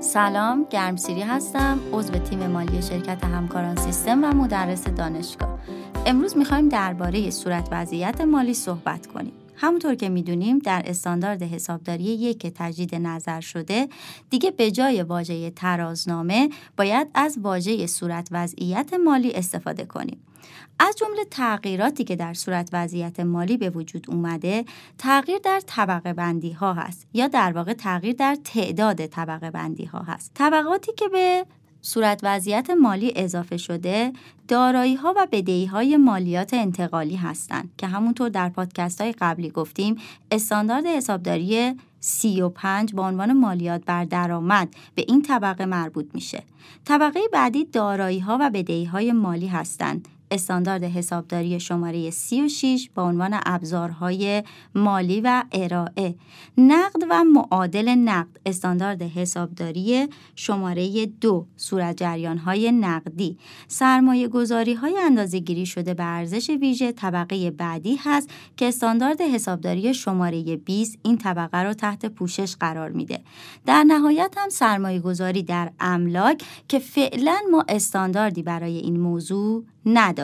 سلام گرمسیری هستم. عضو تیم مالی شرکت همکاران سیستم و مدرس دانشگاه. امروز می‌خوایم درباره صورت وضعیت مالی صحبت کنیم. همونطور که می‌دونیم در استاندارد حسابداری یک تجدید نظر شده دیگه به جای واژه ترازنامه باید از واژه صورت وضعیت مالی استفاده کنیم. از جمله تغییراتی که در صورت وضعیت مالی به وجود اومده تغییر در طبقه بندی ها هست یا در واقع تغییر در تعداد طبقه بندی ها هست. طبقاتی که به صورت وضعیت مالی اضافه شده دارایی ها و بدهی های مالیات انتقالی هستند که همونطور در پادکست های قبلی گفتیم استاندارد حسابداری 35 به عنوان مالیات بر درآمد به این طبقه مربوط میشه. طبقه بعدی دارایی ها و بدهی های مالی هستند استاندارد حسابداری شماره 36 با عنوان ابزارهای مالی و ارائه. نقد و معادل نقد استاندارد حسابداری شماره دو صورت جریان های نقدی. سرمایه گذاری های اندازه گیری شده به ارزش ویژه طبقه بعدی هست که استاندارد حسابداری شماره 20 این طبقه رو تحت پوشش قرار میده. در نهایت هم سرمایه گذاری در املاک که فعلا ما استانداردی برای این موضوع نداریم.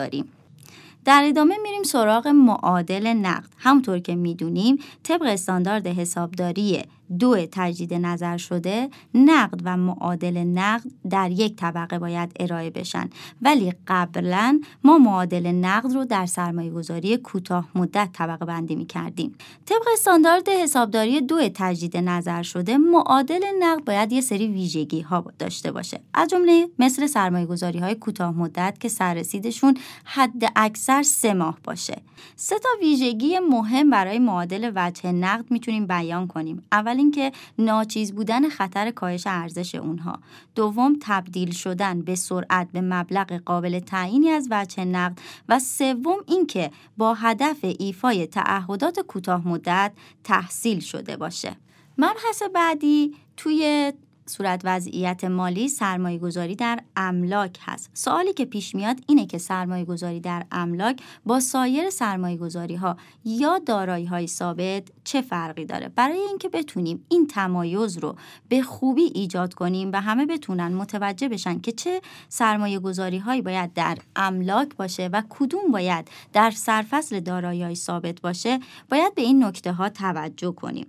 در ادامه میریم سراغ معادل نقد. همونطور که می‌دونیم طبق استاندارد حسابداری دو تجدید نظر شده نقد و معادل نقد در یک طبقه باید ارائه بشن. ولی قبلا ما معادل نقد رو در سرمایه گذاری کوتاه مدت طبقه بندی می کردیم طبق استاندارد حسابداری دو تجدید نظر شده معادل نقد باید یه سری ویژگی ها داشته باشه. از جمله مثل سرمایه گذاری های کوتاه مدت که سررسیدشون حد اکثر سه ماه باشه. سه تا ویژگی مهم برای معادل وجه نقد می‌تونیم بیان کنیم. اول اینکه ناچیز بودن خطر کاهش ارزش اونها. دوم تبدیل شدن به سرعت به مبلغ قابل تعیینی از وجه نقد. و سوم اینکه با هدف ایفای تعهدات کوتاه مدت تحصیل شده باشه. مبحث بعدی توی صورت وضعیت مالی سرمایه گذاری در املاک هست. سوالی که پیش میاد اینه که سرمایه گذاری در املاک با سایر سرمایه گذاری ها یا دارایی های ثابت چه فرقی داره؟ برای اینکه بتونیم این تمایز رو به خوبی ایجاد کنیم و همه بتونن متوجه بشن که چه سرمایه گذاری هایی باید در املاک باشه و کدوم باید در سرفصل دارایی ثابت باشه باید به این نکته ها توجه کنیم.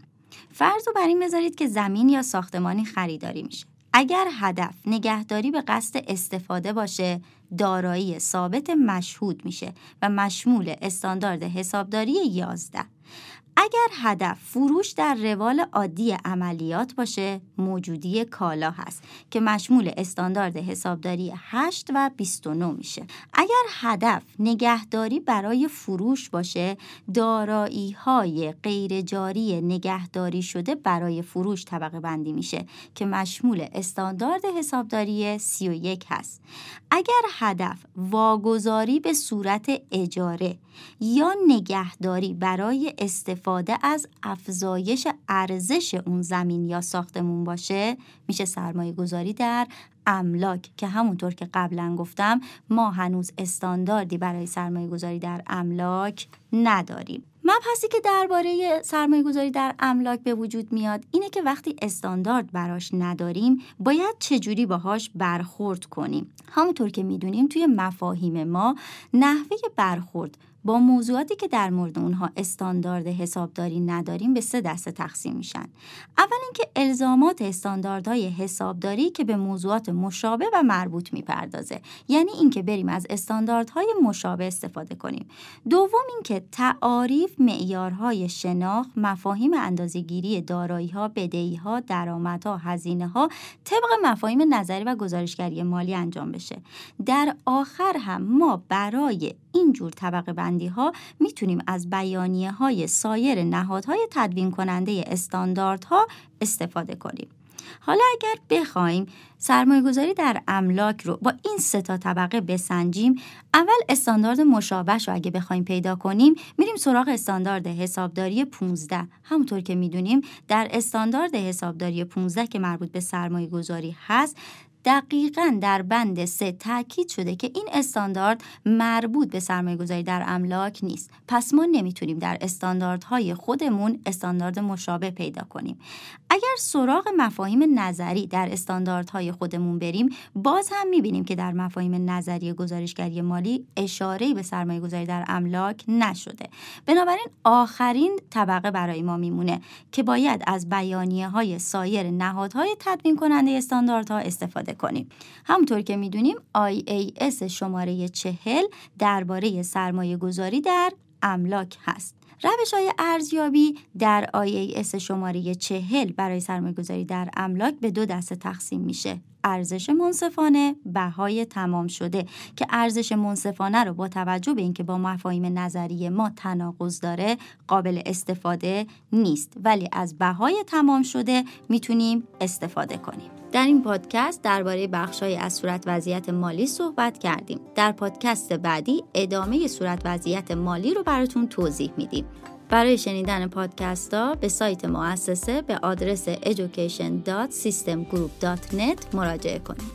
فرض رو بر این بذارید که زمین یا ساختمانی خریداری میشه. اگر هدف نگهداری به قصد استفاده باشه دارایی ثابت مشهود میشه و مشمول استاندارد حسابداری 11 اگر هدف فروش در روال عادی عملیات باشه موجودی کالا هست که مشمول استاندارد حسابداری 8 و 29 میشه. اگر هدف نگهداری برای فروش باشه دارایی های غیر جاری نگهداری شده برای فروش طبقه بندی میشه که مشمول استاندارد حسابداری 31 هست. اگر هدف واگذاری به صورت اجاره یا نگهداری برای استفاده از افزایش ارزش اون زمین یا ساختمون باشه میشه سرمایه گذاری در املاک که همونطور که قبلا گفتم ما هنوز استانداردی برای سرمایه گذاری در املاک نداریم. مبحثی که درباره سرمایه گذاری در املاک به وجود میاد اینه که وقتی استاندارد براش نداریم باید چجوری باهاش برخورد کنیم؟ همونطور که می‌دونیم توی مفاهیم ما نحوه برخورد با موضوعاتی که در مورد اونها استاندارد حسابداری نداریم به سه دسته تقسیم میشن. اول اینکه الزامات استانداردهای حسابداری که به موضوعات مشابه و مربوط می‌پردازه یعنی اینکه بریم از استانداردهای مشابه استفاده کنیم. دوم اینکه تعاریف معیارهای شناخت مفاهیم اندازهگیری داراییها بدهیها درآمدها هزینهها طبق مفاهیم نظری و گزارشگری مالی انجام بشه در آخر هم ما برای اینجور طبقه بندی ها می‌تونیم از بیانیه های سایر نهادهای تدوین کننده استانداردها استفاده کنیم. حالا اگر بخوایم سرمایه گذاری در املاک رو با این سه تا طبقه بسنجیم اول استاندارد مشابهش رو اگه بخوایم پیدا کنیم میریم سراغ استاندارد حسابداری 15 همونطور که می‌دونیم در استاندارد حسابداری 15 که مربوط به سرمایه گذاری هست دقیقا در بند سه تاکید شده که این استاندارد مربوط به سرمایه گذاری در املاک نیست. پس ما نمی‌تونیم در استانداردهای خودمون استاندارد مشابه پیدا کنیم. اگر سراغ مفاهیم نظری در استانداردهای خودمون بریم باز هم می‌بینیم که در مفاهیم نظری گزارشگری مالی اشاره به سرمایه گذاری در املاک نشده. بنابراین آخرین طبقه برای ما میمونه که باید از بیانیه های سایر نهادهای تدوین کننده استانداردها استفاده کنیم. همونطور که می‌دونیم IAS شماره چهل درباره سرمایه گذاری در املاک هست. روش های ارزیابی در IAS شماره چهل برای سرمایه گذاری در املاک به دو دسته تقسیم میشه. ارزش منصفانه بهای تمام شده که ارزش منصفانه رو با توجه به اینکه با مفاهیم نظری ما تناقض داره قابل استفاده نیست. ولی از بهای تمام شده می‌تونیم استفاده کنیم. در این پادکست درباره بخشای از صورت وضعیت مالی صحبت کردیم در پادکست بعدی ادامه صورت وضعیت مالی رو براتون توضیح میدیم برای شنیدن پادکست ها به سایت مؤسسه به آدرس education.systemgroup.net مراجعه کنید.